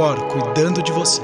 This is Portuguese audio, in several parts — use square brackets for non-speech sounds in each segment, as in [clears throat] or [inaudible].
Alcor cuidando de você.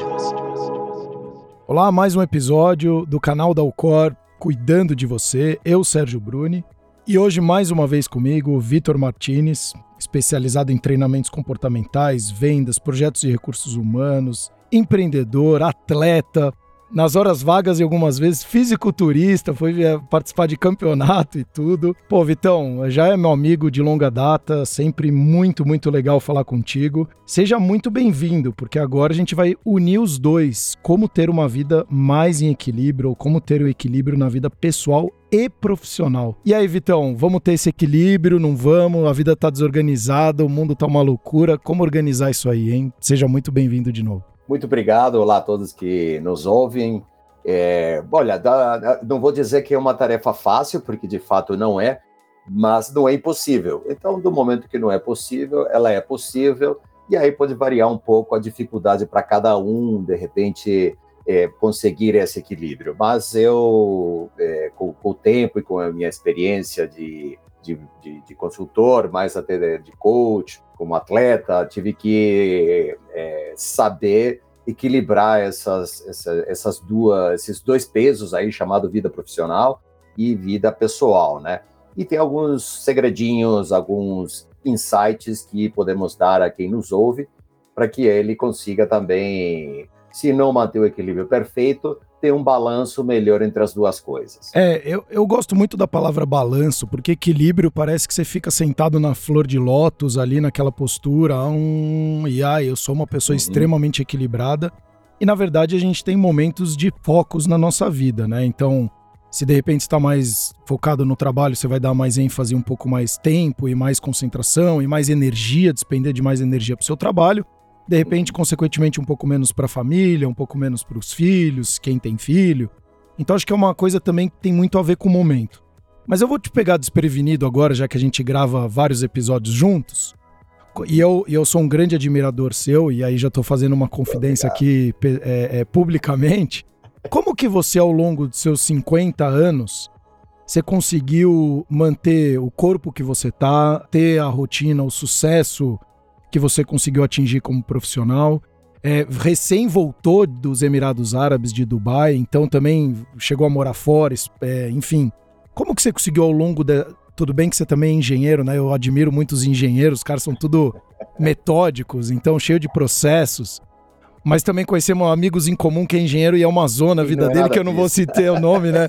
Olá, mais um episódio do canal da Alcor cuidando de você. Eu, Sérgio Bruni. E hoje, mais uma vez comigo, Vitor Martinez, especializado em treinamentos comportamentais, vendas, projetos de recursos humanos, empreendedor, atleta, nas horas vagas e algumas vezes fisiculturista, foi participar de campeonato e tudo. Pô, Vitão, já é meu amigo de longa data, sempre muito, muito legal falar contigo. Seja muito bem-vindo, porque agora a gente vai unir os dois, como ter uma vida mais em equilíbrio, ou como ter o equilíbrio na vida pessoal e profissional. E aí, Vitão, vamos ter esse equilíbrio? Não vamos? A vida tá desorganizada, o mundo tá uma loucura. Como organizar isso aí, hein? Seja muito bem-vindo de novo. Muito obrigado, olá a todos que nos ouvem. É, olha, não vou dizer que é uma tarefa fácil, porque de fato não é, mas não é impossível. Então, do momento que não é possível, ela é possível, e aí pode variar um pouco a dificuldade para cada um, de repente, é, conseguir esse equilíbrio. Mas eu, é, com, com, o tempo e com a minha experiência de, de, de, de consultor, mais até de, coach, como atleta, tive que saber equilibrar essas, essa, essas duas, esses dois pesos aí, chamado vida profissional e vida pessoal, né? E tem alguns segredinhos, alguns insights que podemos dar a quem nos ouve, para que ele consiga também, se não manter o equilíbrio perfeito, ter um balanço melhor entre as duas coisas. É, eu, eu gosto muito da palavra balanço, porque equilíbrio parece que você fica sentado na flor de lótus ali naquela postura, um, e ai, eu sou uma pessoa uhum. extremamente equilibrada. E na verdade a gente tem momentos de focos na nossa vida, né? Então, se de repente está mais focado no trabalho, você vai dar mais ênfase, um pouco mais tempo e mais concentração e mais energia, despender de mais energia para o seu trabalho de repente, consequentemente, um pouco menos para a família, um pouco menos para os filhos, quem tem filho. Então, acho que é uma coisa também que tem muito a ver com o momento. Mas eu vou te pegar desprevenido agora, já que a gente grava vários episódios juntos. E eu, eu sou um grande admirador seu, e aí já estou fazendo uma confidência aqui é, é, publicamente. Como que você, ao longo de seus 50 anos, você conseguiu manter o corpo que você tá, ter a rotina, o sucesso que você conseguiu atingir como profissional. É, recém voltou dos Emirados Árabes de Dubai, então também chegou a morar fora, é, enfim. Como que você conseguiu ao longo da. Tudo bem que você também é engenheiro, né? Eu admiro muitos engenheiros, os caras são tudo metódicos, então cheio de processos. Mas também conhecemos amigos em comum que é engenheiro e é uma zona a vida é dele, que eu não vou citar o nome, né?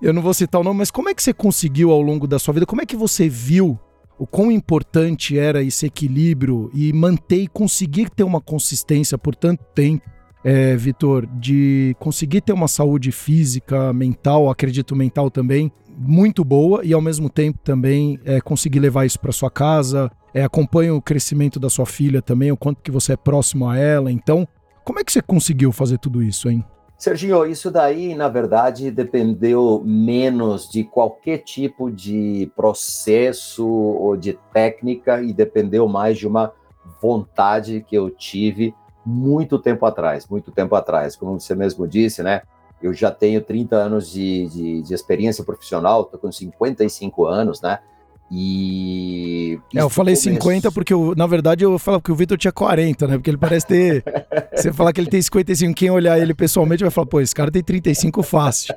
Eu não vou citar o nome, mas como é que você conseguiu ao longo da sua vida? Como é que você viu o quão importante era esse equilíbrio e manter e conseguir ter uma consistência por tanto tempo, é, Vitor, de conseguir ter uma saúde física, mental, acredito mental também, muito boa e ao mesmo tempo também é, conseguir levar isso para sua casa, é, acompanha o crescimento da sua filha também, o quanto que você é próximo a ela. Então, como é que você conseguiu fazer tudo isso, hein? Serginho, isso daí, na verdade, dependeu menos de qualquer tipo de processo ou de técnica e dependeu mais de uma vontade que eu tive muito tempo atrás, muito tempo atrás. Como você mesmo disse, né? Eu já tenho 30 anos de, de, de experiência profissional, estou com 55 anos, né? E. É, eu falei começo... 50 porque, eu, na verdade, eu falo que o Vitor tinha 40, né? Porque ele parece ter. [laughs] Você falar que ele tem 55, quem olhar ele pessoalmente vai falar, pô, esse cara tem 35 fácil.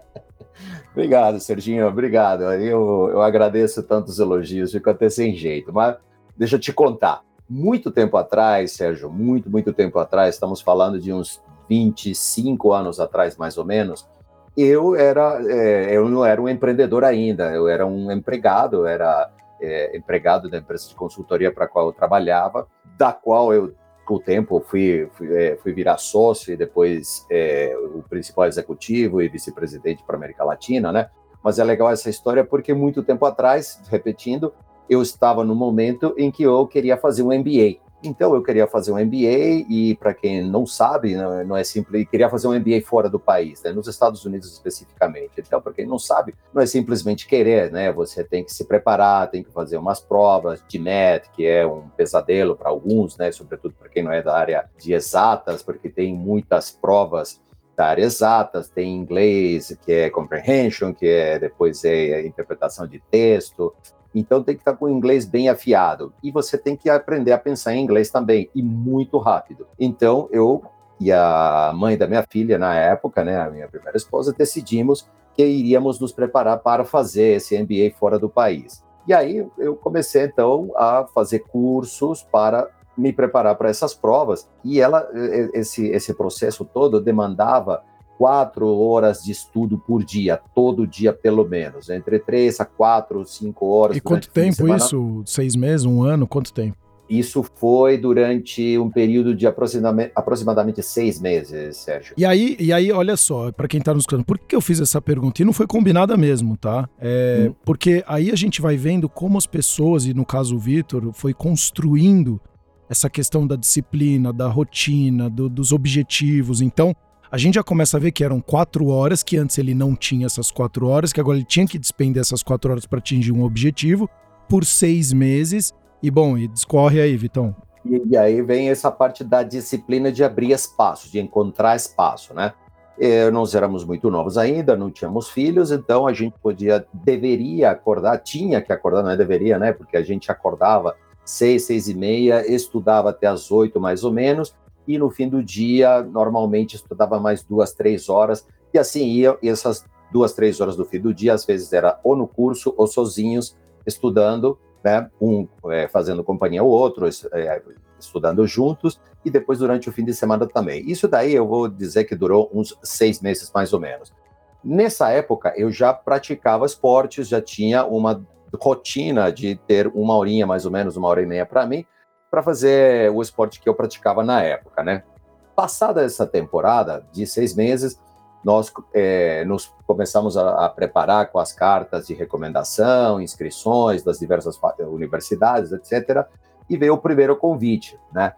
obrigado, Serginho, obrigado. Eu, eu agradeço tantos elogios, fico até sem jeito. Mas deixa eu te contar. Muito tempo atrás, Sérgio, muito, muito tempo atrás, estamos falando de uns 25 anos atrás, mais ou menos, eu era, é, eu não era um empreendedor ainda, eu era um empregado, eu era é, empregado da empresa de consultoria para a qual eu trabalhava, da qual eu, com o tempo, fui, fui, é, fui virar sócio e depois é, o principal executivo e vice-presidente para a América Latina, né? Mas é legal essa história porque muito tempo atrás, repetindo, eu estava no momento em que eu queria fazer um MBA. Então eu queria fazer um MBA e para quem não sabe, não é simples, queria fazer um MBA fora do país, né, nos Estados Unidos especificamente. Então, para quem não sabe, não é simplesmente querer, né? Você tem que se preparar, tem que fazer umas provas de MET, que é um pesadelo para alguns, né, sobretudo para quem não é da área de exatas, porque tem muitas provas da área exatas, tem inglês, que é comprehension, que é depois é interpretação de texto, Então tem que estar com o inglês bem afiado. E você tem que aprender a pensar em inglês também, e muito rápido. Então eu e a mãe da minha filha, na época, né, a minha primeira esposa, decidimos que iríamos nos preparar para fazer esse MBA fora do país. E aí eu comecei então a fazer cursos para me preparar para essas provas. E ela, esse, esse processo todo demandava quatro horas de estudo por dia, todo dia pelo menos, entre três a quatro, cinco horas. E quanto tempo isso? Seis meses, um ano? Quanto tempo? Isso foi durante um período de aproximadamente, aproximadamente seis meses, Sérgio. E aí, e aí olha só, para quem está nos escutando, por que eu fiz essa pergunta? E não foi combinada mesmo, tá? É, hum. Porque aí a gente vai vendo como as pessoas, e no caso o Vitor, foi construindo essa questão da disciplina, da rotina, do, dos objetivos. Então, a gente já começa a ver que eram quatro horas, que antes ele não tinha essas quatro horas, que agora ele tinha que despender essas quatro horas para atingir um objetivo por seis meses. E bom, e discorre aí, Vitão. E, e, aí vem essa parte da disciplina de abrir espaço, de encontrar espaço, né? E nós éramos muito novos ainda, não tínhamos filhos, então a gente podia, deveria acordar, tinha que acordar, não é deveria, né? Porque a gente acordava seis, seis e meia, estudava até as oito mais ou menos, e no fim do dia, normalmente estudava mais duas, três horas, e assim ia, e essas duas, três horas do fim do dia, às vezes era ou no curso ou sozinhos, estudando, né, um é, fazendo companhia ao outro, é, estudando juntos, e depois durante o fim de semana também. Isso daí eu vou dizer que durou uns seis meses mais ou menos. Nessa época eu já praticava esportes, já tinha uma rotina de ter uma horinha mais ou menos, uma hora e meia para mim, para fazer o esporte que eu praticava na época, né? Passada essa temporada de seis meses, nós é, nos começamos a, a, preparar com as cartas de recomendação, inscrições das diversas universidades, etc. E veio o primeiro convite, né?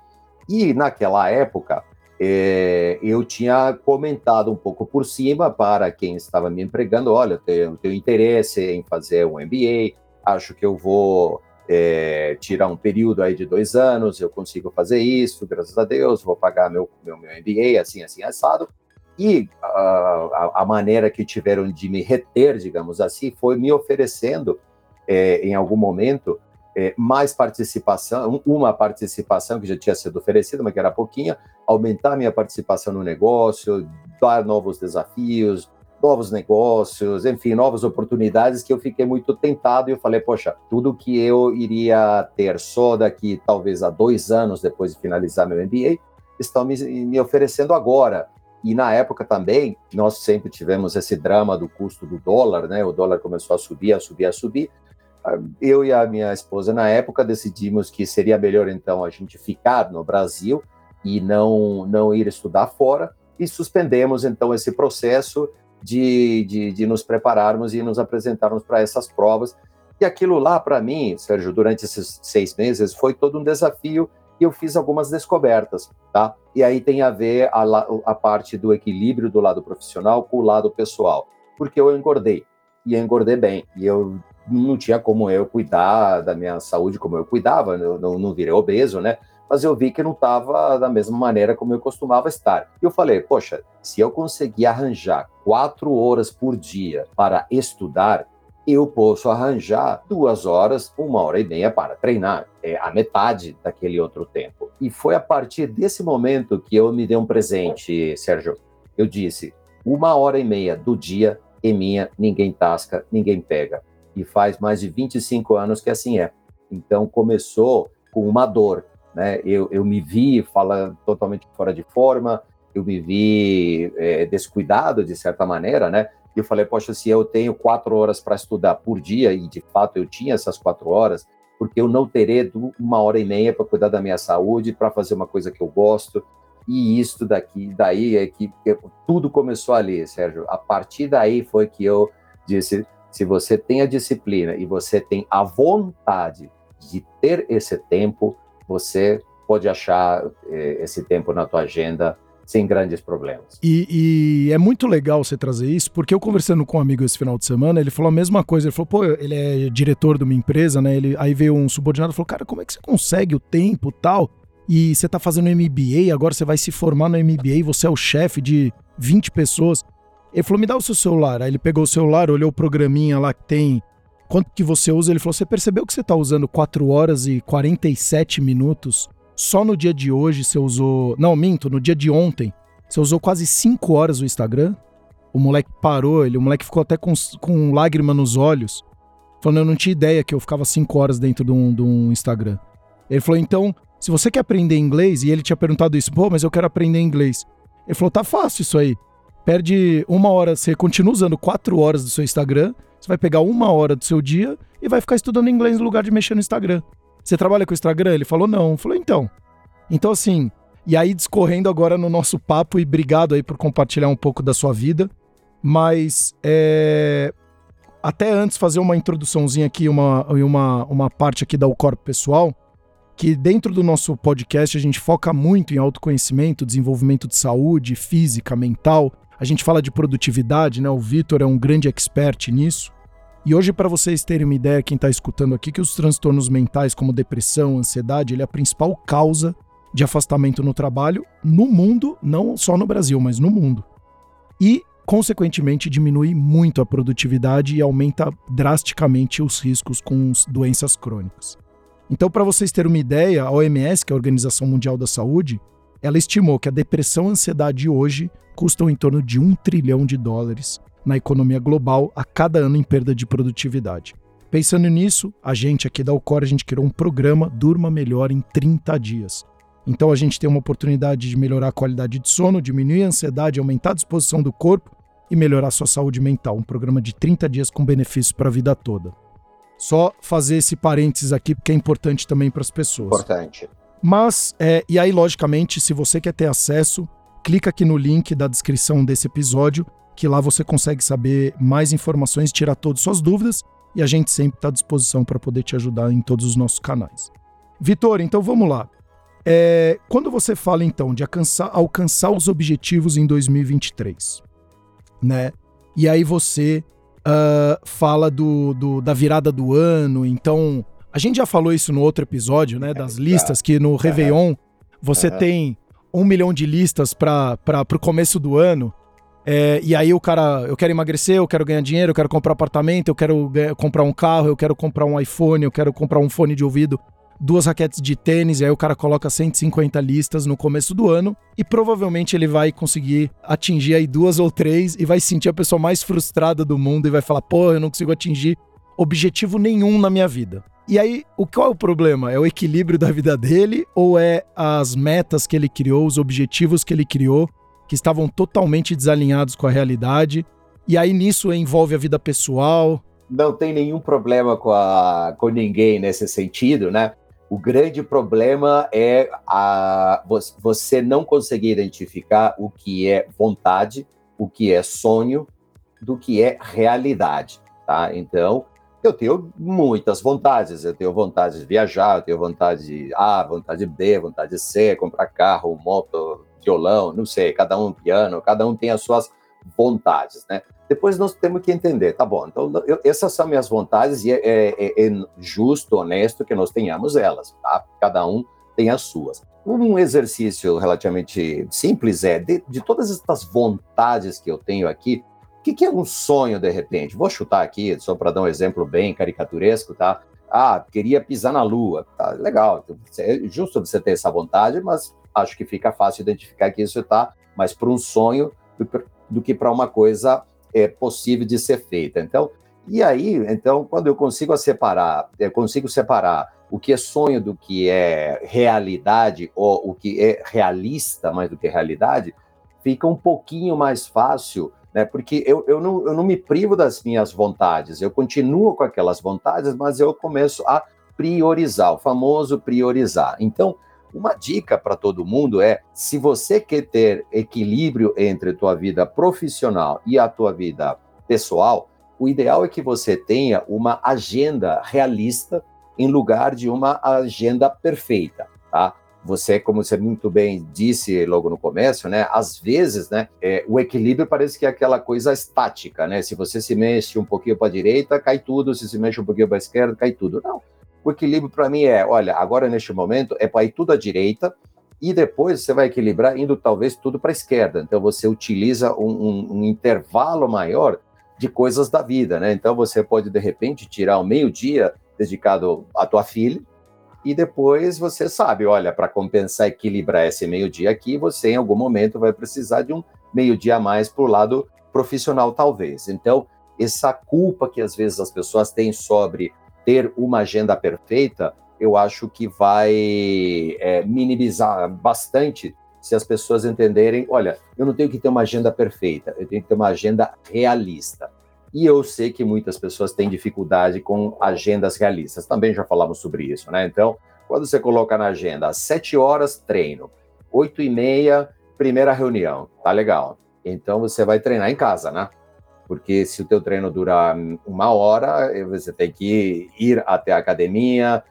E naquela época é, eu tinha comentado um pouco por cima para quem estava me empregando, olha, eu tenho, tenho interesse em fazer um MBA, acho que eu vou é, tirar um período aí de dois anos, eu consigo fazer isso, graças a Deus, vou pagar meu, meu, meu MBA, assim, assim, assado. E uh, a, a, maneira que tiveram de me reter, digamos assim, foi me oferecendo, é, em algum momento, é, mais participação, uma participação que já tinha sido oferecida, mas que era pouquinha, aumentar minha participação no negócio, dar novos desafios, novos negócios, enfim, novas oportunidades que eu fiquei muito tentado e eu falei, poxa, tudo que eu iria ter só daqui talvez a dois anos depois de finalizar meu MBA, estão me, me oferecendo agora. E na época também, nós sempre tivemos esse drama do custo do dólar, né? O dólar começou a subir, a subir, a subir. Eu e a minha esposa, na época, decidimos que seria melhor, então, a gente ficar no Brasil e não, não ir estudar fora. E suspendemos, então, esse processo de, de, de nos prepararmos e nos apresentarmos para essas provas. E aquilo lá, para mim, Sérgio, durante esses seis meses, foi todo um desafio e eu fiz algumas descobertas, tá? E aí tem a ver a, a parte do equilíbrio do lado profissional com o lado pessoal, porque eu engordei e engordei bem e eu não tinha como eu cuidar da minha saúde como eu cuidava, eu não, não virei obeso, né? Mas eu vi que não estava da mesma maneira como eu costumava estar. E eu falei, poxa, se eu conseguir arranjar quatro horas por dia para estudar, eu posso arranjar duas horas, uma hora e meia para treinar. É a metade daquele outro tempo. E foi a partir desse momento que eu me dei um presente, Sérgio. Eu disse: uma hora e meia do dia é minha, ninguém tasca, ninguém pega. E faz mais de 25 anos que assim é. Então começou com uma dor. Né? Eu, eu me vi falando totalmente fora de forma, eu me vi é, descuidado de certa maneira, né? E eu falei, poxa, se eu tenho quatro horas para estudar por dia, e de fato eu tinha essas quatro horas, porque eu não terei uma hora e meia para cuidar da minha saúde, para fazer uma coisa que eu gosto. E isso daqui, daí é que tudo começou ali, Sérgio. A partir daí foi que eu disse: se você tem a disciplina e você tem a vontade de ter esse tempo, você pode achar eh, esse tempo na tua agenda sem grandes problemas. E, e, é muito legal você trazer isso, porque eu conversando com um amigo esse final de semana, ele falou a mesma coisa. Ele falou, pô, ele é diretor de uma empresa, né? Ele, aí veio um subordinado e falou, cara, como é que você consegue o tempo tal? E você tá fazendo MBA, agora você vai se formar no MBA, você é o chefe de 20 pessoas. Ele falou, me dá o seu celular. Aí ele pegou o celular, olhou o programinha lá que tem quanto que você usa. Ele falou: Você percebeu que você está usando 4 horas e 47 minutos? Só no dia de hoje você usou. Não, minto, no dia de ontem. Você usou quase 5 horas o Instagram? O moleque parou, ele, o moleque ficou até com, com lágrima nos olhos. Falando, eu não tinha ideia que eu ficava 5 horas dentro de um, de um Instagram. Ele falou, então, se você quer aprender inglês, e ele tinha perguntado isso, pô, mas eu quero aprender inglês. Ele falou, tá fácil isso aí. Perde uma hora, você continua usando 4 horas do seu Instagram, você vai pegar uma hora do seu dia e vai ficar estudando inglês no lugar de mexer no Instagram. Você trabalha com o Instagram? Ele falou, não. Falei, então. Então, assim, e aí discorrendo agora no nosso papo, e obrigado aí por compartilhar um pouco da sua vida. Mas é, até antes fazer uma introduçãozinha aqui, uma, uma, uma parte aqui da O Corpo Pessoal, que dentro do nosso podcast a gente foca muito em autoconhecimento, desenvolvimento de saúde, física, mental. A gente fala de produtividade, né? O Vitor é um grande expert nisso. E hoje, para vocês terem uma ideia, quem está escutando aqui, que os transtornos mentais, como depressão, ansiedade, ele é a principal causa de afastamento no trabalho no mundo, não só no Brasil, mas no mundo. E consequentemente diminui muito a produtividade e aumenta drasticamente os riscos com doenças crônicas. Então, para vocês terem uma ideia, a OMS, que é a Organização Mundial da Saúde, ela estimou que a depressão e a ansiedade hoje custam em torno de um trilhão de dólares na economia global a cada ano em perda de produtividade. Pensando nisso, a gente aqui da Alcor, a gente criou um programa Durma Melhor em 30 dias. Então a gente tem uma oportunidade de melhorar a qualidade de sono, diminuir a ansiedade, aumentar a disposição do corpo e melhorar sua saúde mental. Um programa de 30 dias com benefícios para a vida toda. Só fazer esse parênteses aqui, porque é importante também para as pessoas. Importante. Mas, é, e aí, logicamente, se você quer ter acesso, clica aqui no link da descrição desse episódio, que lá você consegue saber mais informações, tirar todas as suas dúvidas, e a gente sempre está à disposição para poder te ajudar em todos os nossos canais. Vitor, então vamos lá. É, quando você fala então de alcançar, alcançar os objetivos em 2023, né? E aí você uh, fala do, do, da virada do ano. Então, a gente já falou isso no outro episódio, né? Das [laughs] listas, que no Réveillon você tem um milhão de listas para o começo do ano. É, e aí o cara, eu quero emagrecer, eu quero ganhar dinheiro, eu quero comprar apartamento, eu quero comprar um carro, eu quero comprar um iPhone, eu quero comprar um fone de ouvido duas raquetes de tênis, e aí o cara coloca 150 listas no começo do ano, e provavelmente ele vai conseguir atingir aí duas ou três e vai sentir a pessoa mais frustrada do mundo e vai falar: pô, eu não consigo atingir objetivo nenhum na minha vida. E aí, o qual é o problema? É o equilíbrio da vida dele ou é as metas que ele criou, os objetivos que ele criou, que estavam totalmente desalinhados com a realidade? E aí nisso envolve a vida pessoal, não tem nenhum problema com, a, com ninguém nesse sentido, né? O grande problema é a, você não conseguir identificar o que é vontade, o que é sonho, do que é realidade, tá? Então, eu tenho muitas vontades. Eu tenho vontade de viajar, eu tenho vontade de A, vontade de B, vontade de C, comprar carro, moto, violão, não sei, cada um piano, cada um tem as suas vontades, né? Depois nós temos que entender, tá bom, então eu, essas são minhas vontades e é, é, é, justo, honesto que nós tenhamos elas, tá? Cada um tem as suas. Um exercício relativamente simples é, de, de todas essas vontades que eu tenho aqui, o que, que, é um sonho de repente? Vou chutar aqui, só para dar um exemplo bem caricaturesco, tá? Ah, queria pisar na lua, tá? Legal, é justo você ter essa vontade, mas acho que fica fácil identificar que isso tá mais para um sonho do, do que para uma coisa é possível de ser feita. Então, e aí, então, quando eu consigo separar, eu consigo separar o que é sonho do que é realidade ou o que é realista mais do que realidade, fica um pouquinho mais fácil, né? Porque eu, eu, não, eu não me privo das minhas vontades, eu continuo com aquelas vontades, mas eu começo a priorizar, o famoso priorizar. Então, uma dica para todo mundo é: se você quer ter equilíbrio entre a tua vida profissional e a tua vida pessoal, o ideal é que você tenha uma agenda realista em lugar de uma agenda perfeita, tá? Você, como você muito bem disse logo no começo, né? Às vezes, né? É, o equilíbrio parece que é aquela coisa estática, né? Se você se mexe um pouquinho para a direita, cai tudo. Se se mexe um pouquinho para a esquerda, cai tudo. Não o equilíbrio para mim é, olha, agora neste momento é para ir tudo à direita e depois você vai equilibrar indo talvez tudo para a esquerda. Então você utiliza um, um, um intervalo maior de coisas da vida, né? Então você pode de repente tirar um meio-dia dedicado à tua filha e depois você sabe, olha, para compensar, equilibrar esse meio-dia aqui, você em algum momento vai precisar de um meio-dia a mais para o lado profissional, talvez. Então, essa culpa que às vezes as pessoas têm sobre ter uma agenda perfeita, eu acho que vai é, minimizar bastante se as pessoas entenderem, olha, eu não tenho que ter uma agenda perfeita, eu tenho que ter uma agenda realista. E eu sei que muitas pessoas têm dificuldade com agendas realistas. Também já falamos sobre isso, né? Então, quando você coloca na agenda às 7 horas, treino, 8 e meia, primeira reunião, tá legal. Então você vai treinar em casa, né? Porque se o teu treino durar uma hora, você tem que ir até a academia,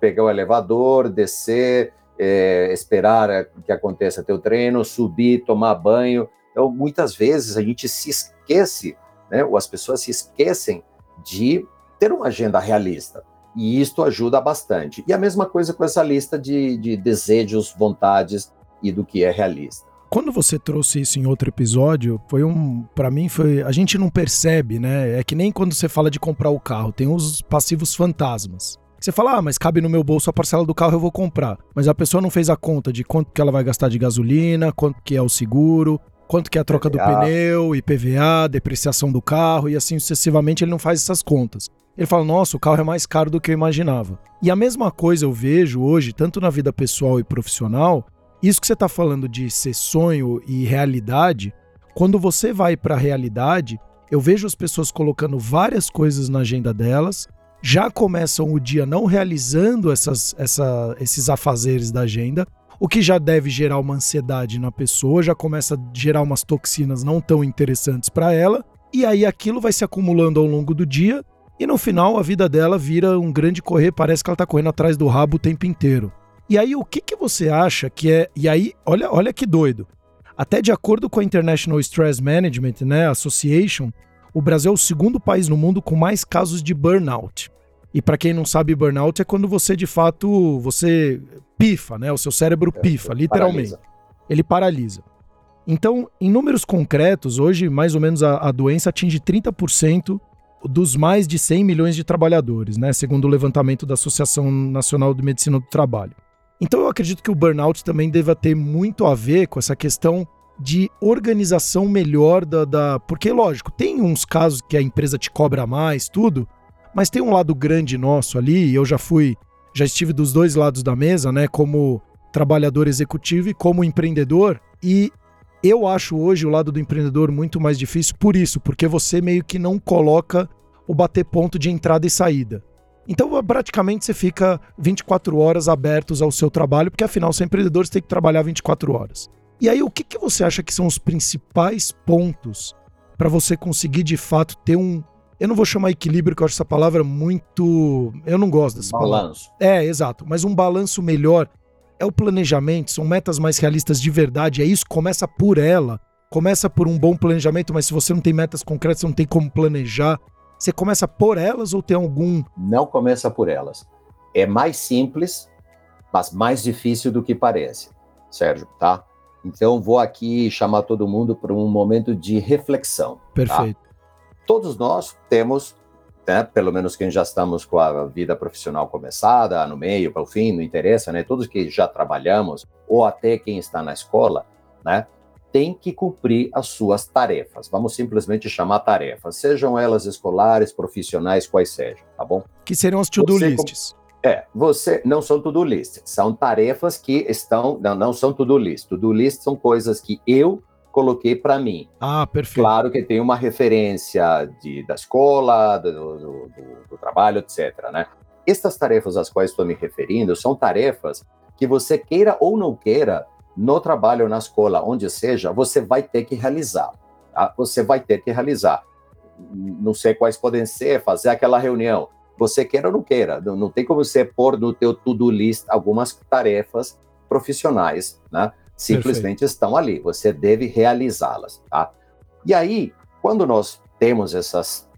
pegar o elevador, descer, é, esperar que aconteça teu treino, subir, tomar banho. Então, muitas vezes a gente se esquece, né, ou as pessoas se esquecem de ter uma agenda realista. E isto ajuda bastante. E a mesma coisa com essa lista de, de desejos, vontades e do que é realista. Quando você trouxe isso em outro episódio, foi um, para mim foi, a gente não percebe, né? É que nem quando você fala de comprar o carro, tem os passivos fantasmas. Você fala, ah, mas cabe no meu bolso a parcela do carro, eu vou comprar. Mas a pessoa não fez a conta de quanto que ela vai gastar de gasolina, quanto que é o seguro, quanto que é a troca do pneu, IPVA, depreciação do carro e assim sucessivamente ele não faz essas contas. Ele fala, nossa, o carro é mais caro do que eu imaginava. E a mesma coisa eu vejo hoje, tanto na vida pessoal e profissional, isso que você está falando de ser sonho e realidade, quando você vai para a realidade, eu vejo as pessoas colocando várias coisas na agenda delas já começam o dia não realizando essas, essa, esses afazeres da agenda, o que já deve gerar uma ansiedade na pessoa, já começa a gerar umas toxinas não tão interessantes para ela, e aí aquilo vai se acumulando ao longo do dia, e no final a vida dela vira um grande correr, parece que ela está correndo atrás do rabo o tempo inteiro. E aí o que, que você acha que é. E aí, olha, olha que doido. Até de acordo com a International Stress Management né, Association, o Brasil é o segundo país no mundo com mais casos de burnout. E para quem não sabe, burnout é quando você de fato você pifa, né? O seu cérebro é, pifa, literalmente. Paralisa. Ele paralisa. Então, em números concretos, hoje mais ou menos a, a doença atinge 30% dos mais de 100 milhões de trabalhadores, né? Segundo o levantamento da Associação Nacional de Medicina do Trabalho. Então, eu acredito que o burnout também deva ter muito a ver com essa questão de organização melhor da, da, Porque, lógico, tem uns casos que a empresa te cobra mais, tudo, mas tem um lado grande nosso ali, eu já fui, já estive dos dois lados da mesa, né, como trabalhador executivo e como empreendedor, e eu acho hoje o lado do empreendedor muito mais difícil por isso, porque você meio que não coloca o bater ponto de entrada e saída. Então, praticamente, você fica 24 horas abertos ao seu trabalho, porque afinal, ser empreendedor, você tem que trabalhar 24 horas. E aí, o que, que você acha que são os principais pontos para você conseguir de fato ter um. Eu não vou chamar equilíbrio, porque eu acho essa palavra muito. Eu não gosto dessa balanço. palavra. É, exato. Mas um balanço melhor é o planejamento, são metas mais realistas de verdade. É isso, começa por ela. Começa por um bom planejamento, mas se você não tem metas concretas, você não tem como planejar. Você começa por elas ou tem algum. Não começa por elas. É mais simples, mas mais difícil do que parece, Sérgio, tá? Então, vou aqui chamar todo mundo para um momento de reflexão. Tá? Perfeito. Tá? Todos nós temos, né, pelo menos quem já estamos com a vida profissional começada, no meio, para o fim, não interessa, né? Todos que já trabalhamos, ou até quem está na escola, né? Tem que cumprir as suas tarefas. Vamos simplesmente chamar tarefas, sejam elas escolares, profissionais, quais sejam, tá bom? Que seriam as to-do lists. É, você não são to-do list, são tarefas que estão não, não são to-do list. To-do list são coisas que eu coloquei para mim. Ah, perfeito. Claro que tem uma referência de, da escola, do, do, do, trabalho, etc. Né? Estas tarefas às quais estou me referindo são tarefas que você queira ou não queira, no trabalho ou na escola, onde seja, você vai ter que realizar. Tá? Você vai ter que realizar. Não sei quais podem ser, fazer aquela reunião você queira ou não queira. Não, não tem como você pôr no teu to-do list algumas tarefas profissionais, né? Simplesmente Perfeito. estão ali, você deve realizá-las, tá? E aí, quando nós temos essas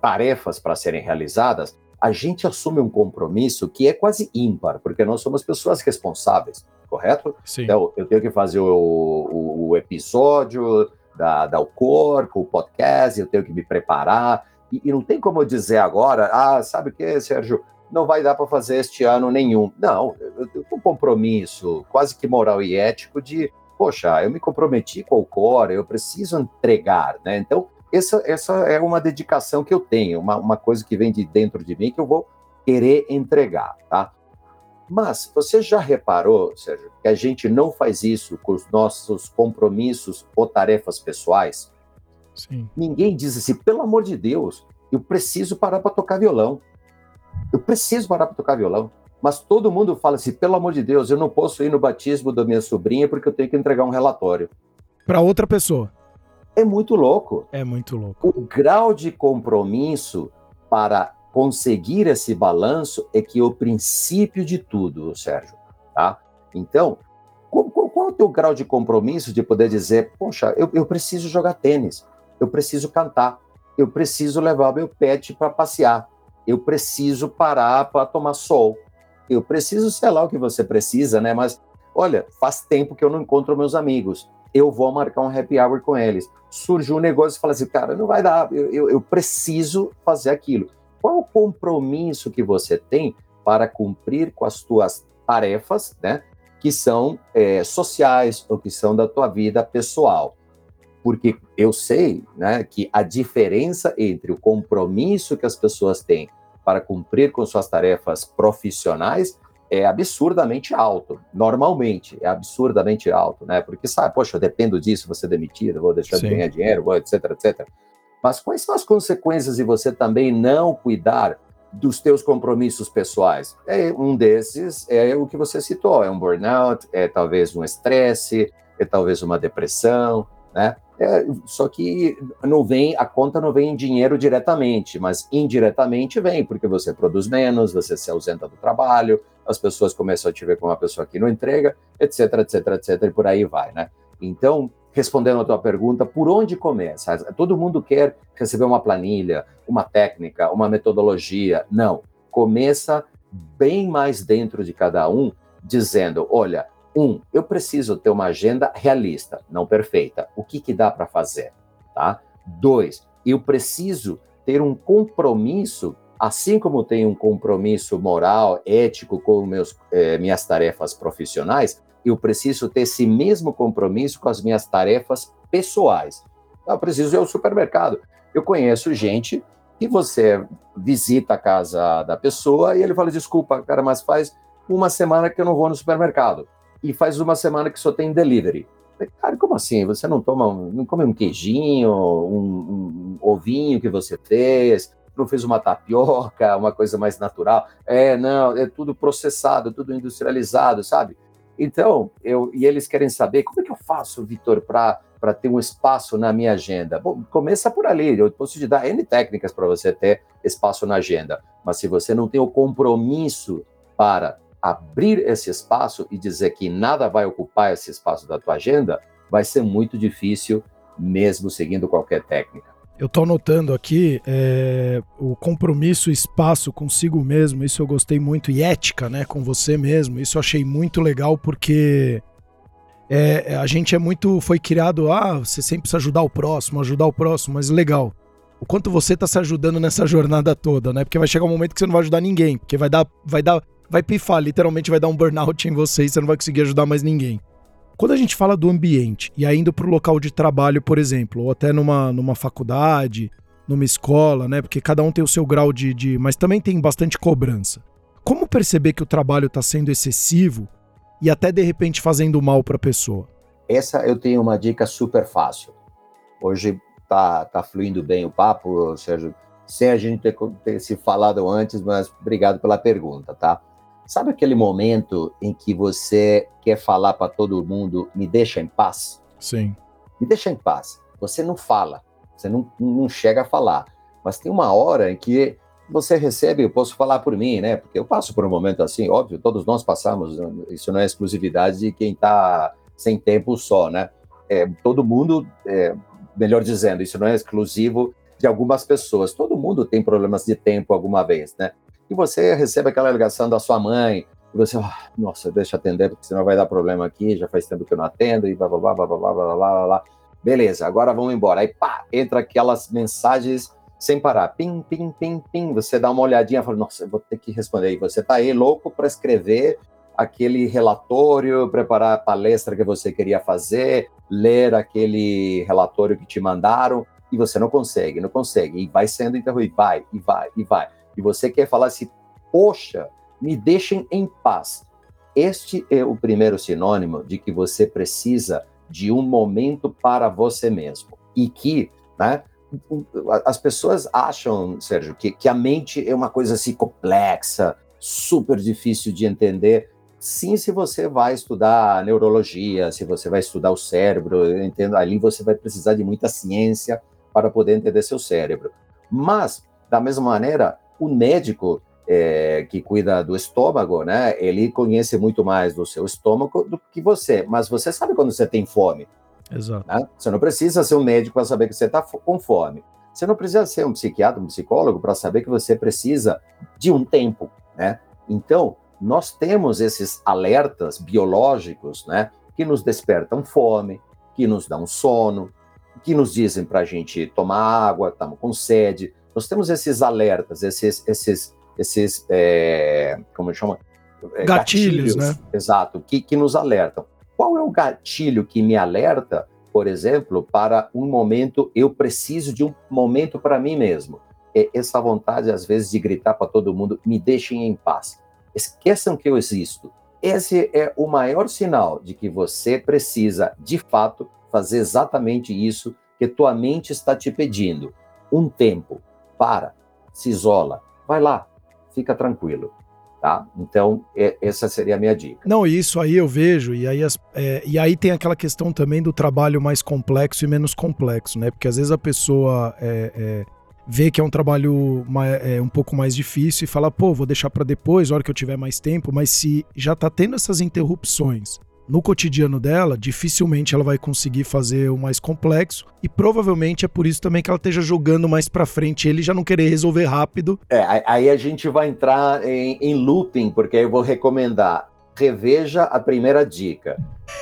tarefas para serem realizadas, a gente assume um compromisso que é quase ímpar, porque nós somos pessoas responsáveis, correto? Sim. Então, eu tenho que fazer o, o, o episódio da, da Alcor, com o podcast, eu tenho que me preparar. E, e não tem como eu dizer agora, ah, sabe o que, Sérgio? Não vai dar para fazer este ano nenhum. Não, eu tenho um compromisso quase que moral e ético de, poxa, eu me comprometi com o Alcor, eu preciso entregar, né? Então, essa, essa é uma dedicação que eu tenho, uma, uma coisa que vem de dentro de mim que eu vou querer entregar, tá? Mas você já reparou, Sérgio, que a gente não faz isso com os nossos compromissos ou tarefas pessoais? Sim. Ninguém diz assim, pelo amor de Deus, eu preciso parar para tocar violão. Eu preciso parar para tocar violão. Mas todo mundo fala assim, pelo amor de Deus, eu não posso ir no batismo da minha sobrinha porque eu tenho que entregar um relatório. Para outra pessoa. É muito louco. É muito louco. O grau de compromisso para conseguir esse balanço é que é o princípio de tudo, Sérgio, tá? Então, qual, qual, é o teu grau de compromisso de poder dizer, poxa, eu, eu preciso jogar tênis, eu preciso cantar, eu preciso levar meu pet para passear, eu preciso parar para tomar sol, eu preciso, sei lá o que você precisa, né? Mas, olha, faz tempo que eu não encontro meus amigos, eu vou marcar um happy hour com eles. Surge um negócio e fala assim, cara, não vai dar, eu, eu, eu preciso fazer aquilo qual o compromisso que você tem para cumprir com as suas tarefas, né, que são é, sociais ou que são da tua vida pessoal. Porque eu sei né, que a diferença entre o compromisso que as pessoas têm para cumprir com suas tarefas profissionais é absurdamente alto, normalmente, é absurdamente alto, né? Porque sabe, poxa, eu dependo disso, vou ser demitido, vou deixar Sim. de ganhar dinheiro, vou, etc, etc. Mas quais são as consequências de você também não cuidar dos teus compromissos pessoais? É, um desses é o que você citou, é um burnout, é talvez um estresse, é talvez uma depressão, né? É, só que não vem, a conta não vem em dinheiro diretamente, mas indiretamente vem, porque você produz menos, você se ausenta do trabalho, as pessoas começam a te ver como uma pessoa que não entrega, etc, etc, etc, e por aí vai, né? Então, respondendo a tua pergunta, por onde começa? Todo mundo quer receber uma planilha, uma técnica, uma metodologia. Não. Começa bem mais dentro de cada um, dizendo: olha, um, eu preciso ter uma agenda realista, não perfeita. O que, que dá para fazer? Tá? Dois, eu preciso ter um compromisso, assim como tenho um compromisso moral, ético com meus, eh, minhas tarefas profissionais, eu preciso ter esse mesmo compromisso com as minhas tarefas pessoais. Eu preciso ir ao supermercado. Eu conheço gente que você visita a casa da pessoa e ele fala: desculpa, cara, mas faz uma semana que eu não vou no supermercado. E faz uma semana que só tem delivery. Cara, como assim? Você não toma, não come um queijinho, um, um, ovinho que você fez, não fez uma tapioca, uma coisa mais natural? É, não, é tudo processado, tudo industrializado, sabe? Então, eu, e eles querem saber como é que eu faço, Vitor, para ter um espaço na minha agenda. Bom, começa por ali, eu posso te dar N técnicas para você ter espaço na agenda, mas se você não tem o compromisso para abrir esse espaço e dizer que nada vai ocupar esse espaço da tua agenda, vai ser muito difícil, mesmo seguindo qualquer técnica. Eu estou anotando aqui é, o compromisso, espaço consigo mesmo, isso eu gostei muito, e ética, né, com você mesmo, isso eu achei muito legal porque é, a gente é muito, foi criado, ah, você sempre precisa ajudar o próximo, ajudar o próximo, mas legal, o quanto você está se ajudando nessa jornada toda, né, porque vai chegar um momento que você não vai ajudar ninguém, porque vai dar, vai dar, vai pifar, literalmente vai dar um burnout em você e você não vai conseguir ajudar mais ninguém. Quando a gente fala do ambiente e ainda para o local de trabalho, por exemplo, ou até numa, numa faculdade, numa escola, né? Porque cada um tem o seu grau de, de. Mas também tem bastante cobrança. Como perceber que o trabalho está sendo excessivo e até de repente fazendo mal para a pessoa? Essa eu tenho uma dica super fácil. Hoje tá, tá fluindo bem o papo, Sérgio, sem a gente ter, ter se falado antes, mas obrigado pela pergunta, tá? Sabe aquele momento em que você quer falar para todo mundo, me deixa em paz? Sim. Me deixa em paz. Você não fala, você não, não chega a falar. Mas tem uma hora em que você recebe, eu posso falar por mim, né? Porque eu passo por um momento assim, óbvio, todos nós passamos, isso não é exclusividade de quem está sem tempo só, né? É, todo mundo, é, melhor dizendo, isso não é exclusivo de algumas pessoas, todo mundo tem problemas de tempo alguma vez, né? E você recebe aquela ligação da sua mãe, e você, oh, nossa, deixa atender, porque senão vai dar problema aqui, já faz tempo que eu não atendo, e blá, blá, blá, blá, blá, blá, blá, blá, beleza, agora vamos embora. Aí pá, entra aquelas mensagens sem parar, pim, pim, pim, pim. Você dá uma olhadinha e fala, nossa, vou ter que responder. E você tá aí louco para escrever aquele relatório, preparar a palestra que você queria fazer, ler aquele relatório que te mandaram, e você não consegue, não consegue, e vai sendo interrompido, vai, e vai, e vai. E você quer falar assim, poxa, me deixem em paz. Este é o primeiro sinônimo de que você precisa de um momento para você mesmo. E que, né, as pessoas acham, Sérgio, que, que a mente é uma coisa assim complexa, super difícil de entender. Sim, se você vai estudar neurologia, se você vai estudar o cérebro, eu entendo, ali você vai precisar de muita ciência para poder entender seu cérebro. Mas, da mesma maneira, o médico é, que cuida do estômago, né, ele conhece muito mais do seu estômago do que você. Mas você sabe quando você tem fome. Exato. Né? Você não precisa ser um médico para saber que você está com fome. Você não precisa ser um psiquiatra, um psicólogo para saber que você precisa de um tempo, né? Então, nós temos esses alertas biológicos, né, que nos despertam fome, que nos dão sono, que nos dizem para a gente tomar água, estamos com sede. Nós temos esses alertas, esses, esses, esses, é, como chama? É, gatilhos, gatilhos, né? Exato, que, que nos alertam. Qual é o gatilho que me alerta, por exemplo, para um momento, eu preciso de um momento para mim mesmo? É essa vontade, às vezes, de gritar para todo mundo: me deixem em paz esqueçam que eu existo. Esse é o maior sinal de que você precisa, de fato, fazer exatamente isso que tua mente está te pedindo. Um tempo. Para, se isola, vai lá, fica tranquilo. Tá? Então, é, essa seria a minha dica. Não, isso aí eu vejo, e aí, as, é, e aí tem aquela questão também do trabalho mais complexo e menos complexo, né? Porque às vezes a pessoa é, é vê que é um trabalho é, um pouco mais difícil e fala, pô, vou deixar para depois, hora que eu tiver mais tempo, mas se já tá tendo essas interrupções no cotidiano dela, dificilmente ela vai conseguir fazer o mais complexo e provavelmente é por isso também que ela esteja jogando mais para frente, ele já não querer resolver rápido. É, aí a gente vai entrar em, em looping, porque eu vou recomendar, reveja a primeira dica,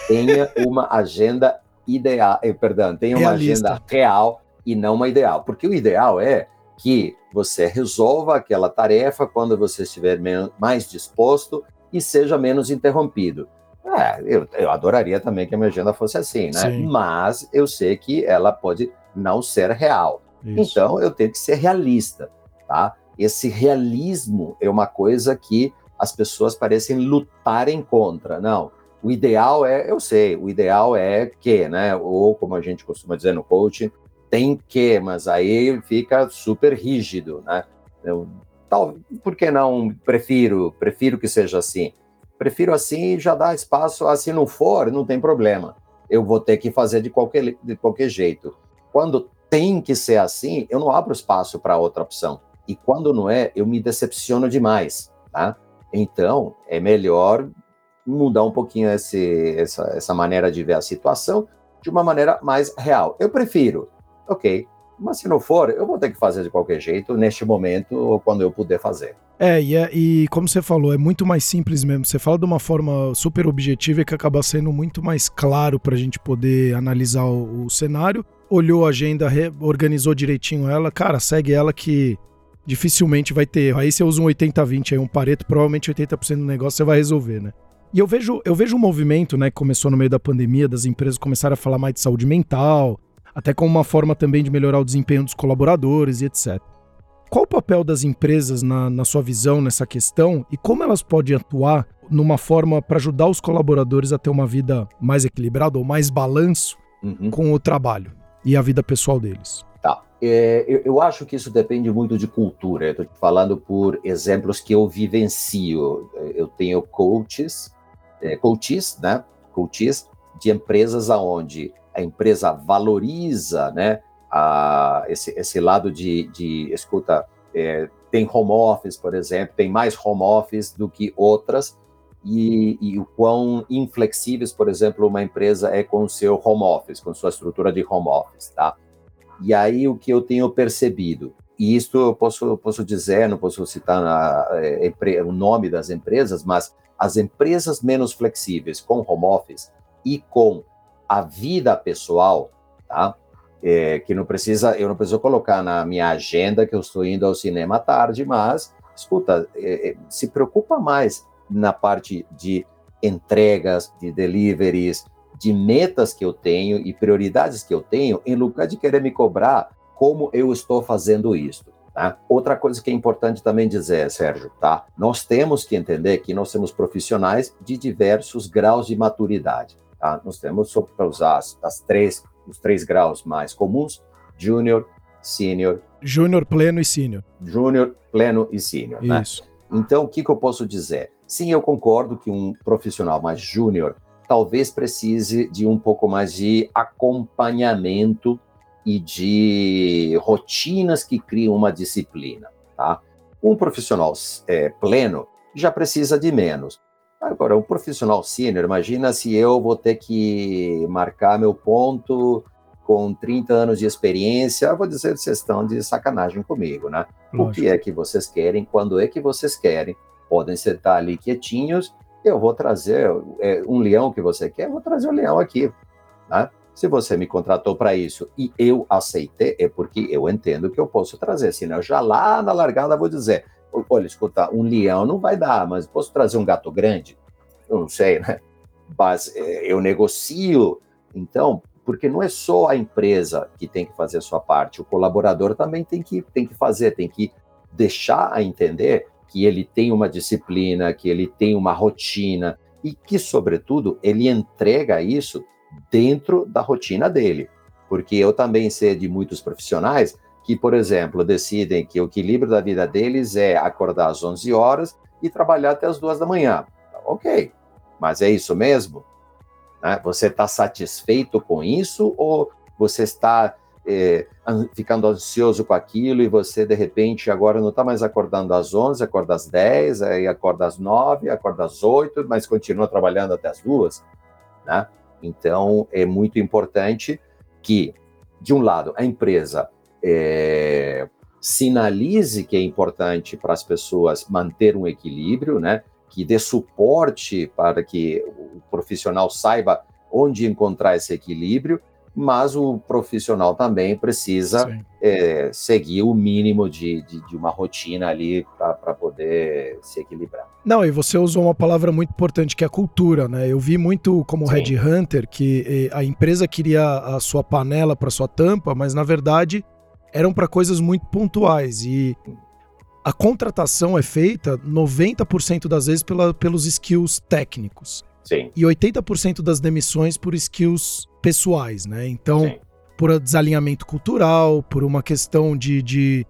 tenha [laughs] uma agenda ideal, eh, perdão, tenha uma Realista. agenda real e não uma ideal. Porque o ideal é que você resolva aquela tarefa quando você estiver mais disposto e seja menos interrompido. É, eu, eu, adoraria também que a minha agenda fosse assim, né? Sim. Mas eu sei que ela pode não ser real. Isso. Então eu tenho que ser realista, tá? Esse realismo é uma coisa que as pessoas parecem lutarem contra. Não, o ideal é, eu sei, o ideal é que, né? Ou como a gente costuma dizer no coaching, tem que, mas aí fica super rígido, né? Eu, tal, por que não prefiro, prefiro que seja assim? Prefiro assim e já dá espaço, assim não for, não tem problema. Eu vou ter que fazer de qualquer, de qualquer jeito. Quando tem que ser assim, eu não abro espaço para outra opção. E quando não é, eu me decepciono demais, tá? Então, é melhor mudar um pouquinho esse, essa, essa maneira de ver a situação de uma maneira mais real. Eu prefiro ok. Mas se não for, eu vou ter que fazer de qualquer jeito, neste momento, ou quando eu puder fazer. É, e, é, e como você falou, é muito mais simples mesmo. Você fala de uma forma super objetiva que acaba sendo muito mais claro para a gente poder analisar o, o, cenário. Olhou a agenda, organizou direitinho ela, cara, segue ela que dificilmente vai ter erro. Aí você usa um 80-20 aí, um pareto, provavelmente 80% do negócio você vai resolver, né? E eu vejo, eu vejo um movimento, né, que começou no meio da pandemia, das empresas começaram a falar mais de saúde mental, até como uma forma também de melhorar o desempenho dos colaboradores e etc. Qual o papel das empresas na, na sua visão nessa questão e como elas podem atuar numa forma para ajudar os colaboradores a ter uma vida mais equilibrada ou mais balanço uhum. com o trabalho e a vida pessoal deles? Tá. É, eu, eu, acho que isso depende muito de cultura. Estou falando por exemplos que eu vivencio. Eu tenho coaches, é, coaches, né? Coaches de empresas aonde a empresa valoriza né, a, esse, esse lado de, de escuta, é, tem home office, por exemplo, tem mais home office do que outras, e, e, o quão inflexíveis, por exemplo, uma empresa é com o seu home office, com sua estrutura de home office, tá? E aí o que eu tenho percebido, e isto eu posso, posso dizer, não posso citar na, é, o nome das empresas, mas as empresas menos flexíveis com home office e com a vida pessoal, tá? É, que não precisa, eu não preciso colocar na minha agenda que eu estou indo ao cinema tarde, mas, escuta, é, é se preocupa mais na parte de entregas, de deliveries, de metas que eu tenho e prioridades que eu tenho, em lugar de querer me cobrar como eu estou fazendo isso. Tá? Outra coisa que é importante também dizer, Sérgio, tá? Nós temos que entender que nós temos profissionais de diversos graus de maturidade. Tá? Nós temos, só para usar as, as, três, os três graus mais comuns, júnior, sênior. Júnior, pleno e sênior. Júnior, pleno e sênior. Né? Isso. Então, o que, que eu posso dizer? Sim, eu concordo que um profissional mais júnior talvez precise de um pouco mais de acompanhamento e de rotinas que criam uma disciplina, tá? Um profissional é, pleno já precisa de menos. Agora, um profissional sênior, imagina se eu vou ter que marcar meu ponto com 30 anos de experiência, eu vou dizer que vocês estão de sacanagem comigo, né? Lógico. O que é que vocês querem, quando é que vocês querem, podem sentar ali quietinhos, eu vou trazer é, um leão que você quer, eu vou trazer o um leão aqui, né? Se você me contratou para isso e eu aceitei, é porque eu entendo que eu posso trazer. Senão, já lá na largada vou dizer: olha, escuta, um leão não vai dar, mas posso trazer um gato grande? Eu não sei, né? Mas é, eu negocio. Então, porque não é só a empresa que tem que fazer a sua parte, o colaborador também tem que, tem que fazer, tem que deixar a entender que ele tem uma disciplina, que ele tem uma rotina e que, sobretudo, ele entrega isso dentro da rotina dele. Porque eu também sei de muitos profissionais que, por exemplo, decidem que o equilíbrio da vida deles é acordar às 11 horas e trabalhar até as 2 da manhã. Ok, mas é isso mesmo? Né? Você está satisfeito com isso ou você está é, ficando ansioso com aquilo e você, de repente, agora não está mais acordando às 11, acorda às 10, aí acorda às 9, acorda às 8, mas continua trabalhando até as 2, né? Então, é muito importante que, de um lado, a empresa é, sinalize que é importante para as pessoas manter um equilíbrio, né? Que dê suporte para que o profissional saiba onde encontrar esse equilíbrio mas o profissional também precisa é, seguir o mínimo de, de, de uma rotina ali para poder se equilibrar. Não, e você usou uma palavra muito importante que é a cultura, né? Eu vi muito como Red Hunter que a empresa queria a sua panela para sua tampa, mas na verdade eram para coisas muito pontuais e a contratação é feita 90% das vezes pela, pelos skills técnicos. Sim. E 80% das demissões por skills pessoais, né? Então, Sim. por desalinhamento cultural, por uma questão de, de,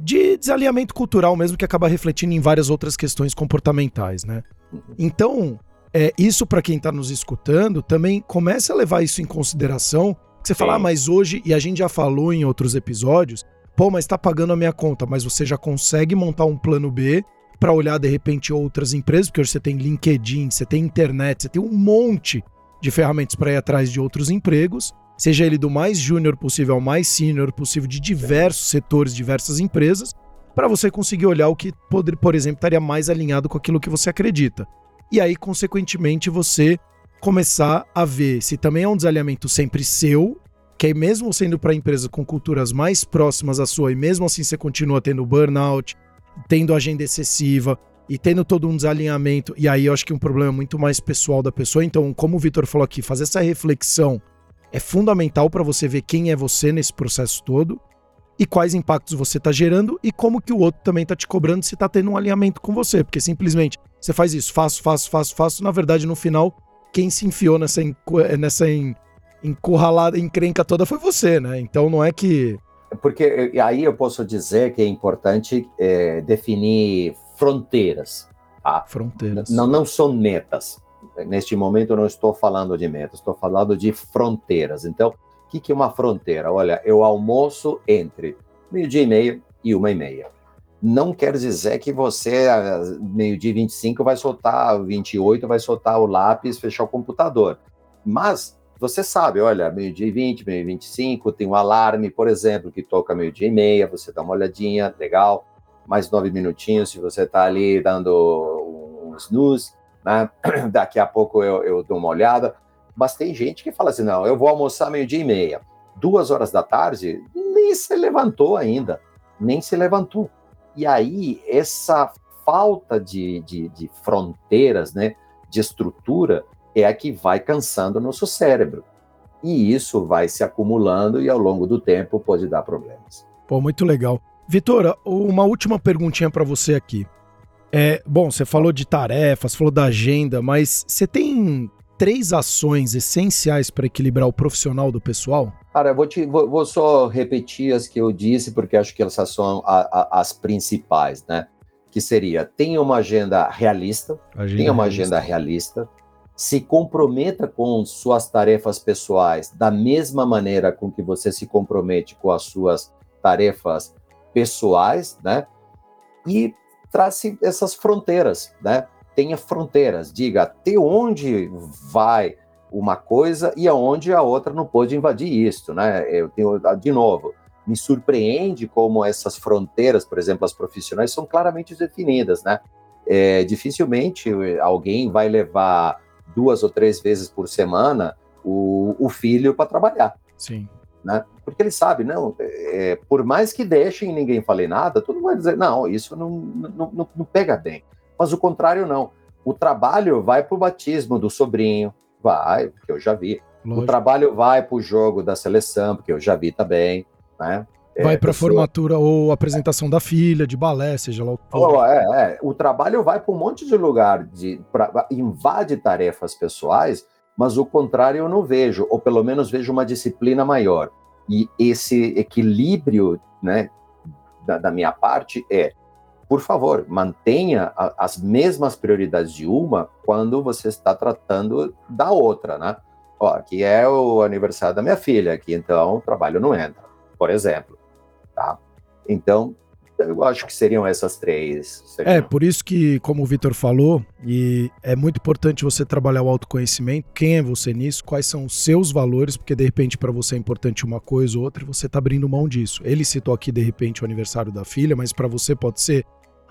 de desalinhamento cultural mesmo que acaba refletindo em várias outras questões comportamentais, né? Uhum. Então, é, isso para quem está nos escutando, também comece a levar isso em consideração. Você fala, ah, mas hoje, e a gente já falou em outros episódios, pô, mas está pagando a minha conta, mas você já consegue montar um plano B para olhar de repente outras empresas, porque hoje você tem LinkedIn, você tem internet, você tem um monte de ferramentas para ir atrás de outros empregos, seja ele do mais júnior possível ao mais sênior possível de diversos setores, diversas empresas, para você conseguir olhar o que, por exemplo, estaria mais alinhado com aquilo que você acredita. E aí, consequentemente, você começar a ver se também é um desalinhamento sempre seu, que aí mesmo sendo para empresas com culturas mais próximas à sua, e mesmo assim você continua tendo burnout, tendo agenda excessiva e tendo todo um desalinhamento, e aí eu acho que um problema muito mais pessoal da pessoa. Então, como o Vitor falou aqui, fazer essa reflexão é fundamental para você ver quem é você nesse processo todo e quais impactos você está gerando e como que o outro também está te cobrando se está tendo um alinhamento com você, porque simplesmente você faz isso, faço, faço, faço, faço, na verdade no final quem se enfiou nessa nessa encurralada, encrenca toda foi você, né? Então não é que porque aí eu posso dizer que é importante é, definir fronteiras. Tá? Fronteiras. Não, não são metas. Neste momento eu não estou falando de metas, estou falando de fronteiras. Então, o que, que é uma fronteira? Olha, eu almoço entre meio-dia e meia e uma e meia. Não quer dizer que você, meio-dia e 25, vai soltar, 28, vai soltar o lápis, fechar o computador. Mas você sabe, olha, meio-dia e 20, meio-dia e 25, tem um alarme, por exemplo, que toca meio-dia e meia, você dá uma olhadinha, legal, mais nove minutinhos, se você está ali dando um snooze, né? [clears throat] daqui a pouco eu, eu dou uma olhada. Mas tem gente que fala assim, não, eu vou almoçar meio-dia e meia. duas horas da tarde, nem se levantou ainda, nem se levantou. E aí, essa falta de, de, de fronteiras, né, de estrutura, é a que vai cansando nosso cérebro. E isso vai se acumulando e ao longo do tempo pode dar problemas. Pô, muito legal. Vitora, uma última perguntinha para você aqui. É, bom, você falou de tarefas, falou da agenda, mas você tem três ações essenciais para equilibrar o profissional do pessoal? Cara, eu vou, te, vou, vou, só repetir as que eu disse, porque acho que essas são a, a, as principais, né? Que seria, tenha uma agenda realista, agenda tenha uma realista. agenda realista, se comprometa com suas tarefas pessoais da mesma maneira com que você se compromete com as suas tarefas pessoais, né? E trace essas fronteiras, né? Tenha fronteiras, diga até onde vai uma coisa e aonde a outra não pode invadir isso, né? Eu tenho, de novo, me surpreende como essas fronteiras, por exemplo, as profissionais, são claramente definidas, né? É, dificilmente alguém vai levar duas ou três vezes por semana o, o filho para trabalhar. Sim. Né? Porque ele sabe, não, é, por mais que deixem e ninguém fale nada, todo mundo vai dizer, não, isso não, não, não, não pega bem. Mas o contrário não. O trabalho vai para o batismo do sobrinho, vai, porque eu já vi. Lógico. O trabalho vai para o jogo da seleção, porque eu já vi também, né? Vai é, para a pessoa... formatura ou apresentação da filha, de balé, seja lá o que for. É, é. O trabalho vai para um monte de lugar, de, pra, invade tarefas pessoais, mas o contrário eu não vejo, ou pelo menos vejo uma disciplina maior. E esse equilíbrio né, da, da minha parte é, por favor, mantenha a, as mesmas prioridades de uma quando você está tratando da outra, né? Ó, aqui é o aniversário da minha filha, aqui então o trabalho não entra, por exemplo. Tá? Então, eu acho que seriam essas três. Seriam. É, por isso que, como o Vitor falou, e é muito importante você trabalhar o autoconhecimento, quem é você nisso, quais são os seus valores, porque de repente para você é importante uma coisa ou outra e você tá abrindo mão disso. Ele citou aqui de repente o aniversário da filha, mas para você pode ser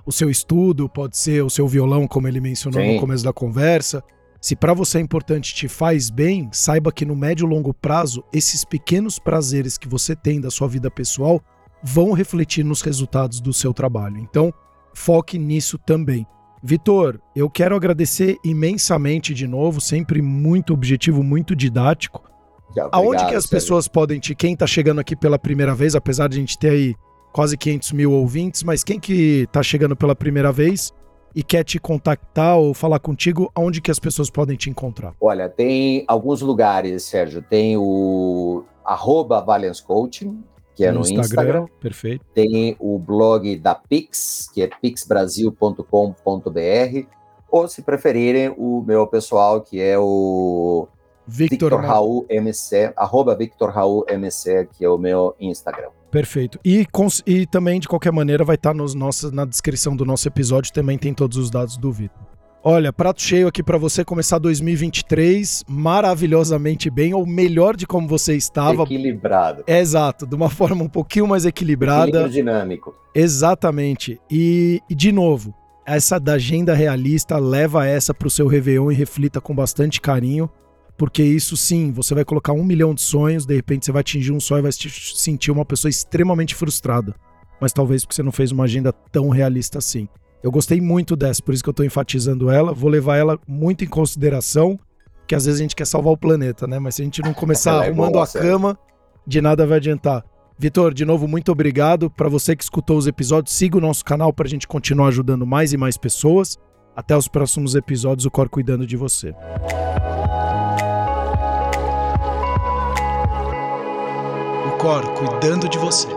o seu estudo, pode ser o seu violão, como ele mencionou Sim. no começo da conversa. Se para você é importante te faz bem, saiba que no médio e longo prazo, esses pequenos prazeres que você tem da sua vida pessoal vão refletir nos resultados do seu trabalho. Então, foque nisso também. Vitor, eu quero agradecer imensamente de novo, sempre muito objetivo, muito didático. Obrigado, Aonde que as sério. pessoas podem te, quem está chegando aqui pela primeira vez, apesar de a gente ter aí quase 500 mil ouvintes, mas quem que está chegando pela primeira vez e quer te contactar ou falar contigo, aonde que as pessoas podem te encontrar? Olha, tem alguns lugares, Sérgio. Tem o arroba Valence Coaching, que é no, no Instagram, Instagram. Perfeito. Tem o blog da Pix, que é pixbrasil.com.br. Ou, se preferirem, o meu pessoal, que é o Victor, Victor Raul MC, arroba Victor Raul MC, que é o meu Instagram. Perfeito. E, e também, de qualquer maneira, vai estar nos nossos, na descrição do nosso episódio, também tem todos os dados do Vitor. Olha, prato cheio aqui para você começar 2023 maravilhosamente bem, ou melhor de como você estava. Equilibrado. Exato, de uma forma um pouquinho mais equilibrada. Equilíbrio dinâmico. Exatamente. E, e de novo, essa da agenda realista, leva essa para o seu Réveillon e reflita com bastante carinho, porque isso sim, você vai colocar um milhão de sonhos, de repente você vai atingir um sonho e vai se sentir uma pessoa extremamente frustrada. Mas talvez porque você não fez uma agenda tão realista assim. Eu gostei muito dessa, por isso que eu tô enfatizando ela. Vou levar ela muito em consideração, que às vezes a gente quer salvar o planeta, né? Mas se a gente não começar [laughs] é arrumando a cama, de nada vai adiantar. Vitor, de novo, muito obrigado. Para você que escutou os episódios, siga o nosso canal para a gente continuar ajudando mais e mais pessoas. Até os próximos episódios, o Cor cuidando de você. O Cor cuidando de você.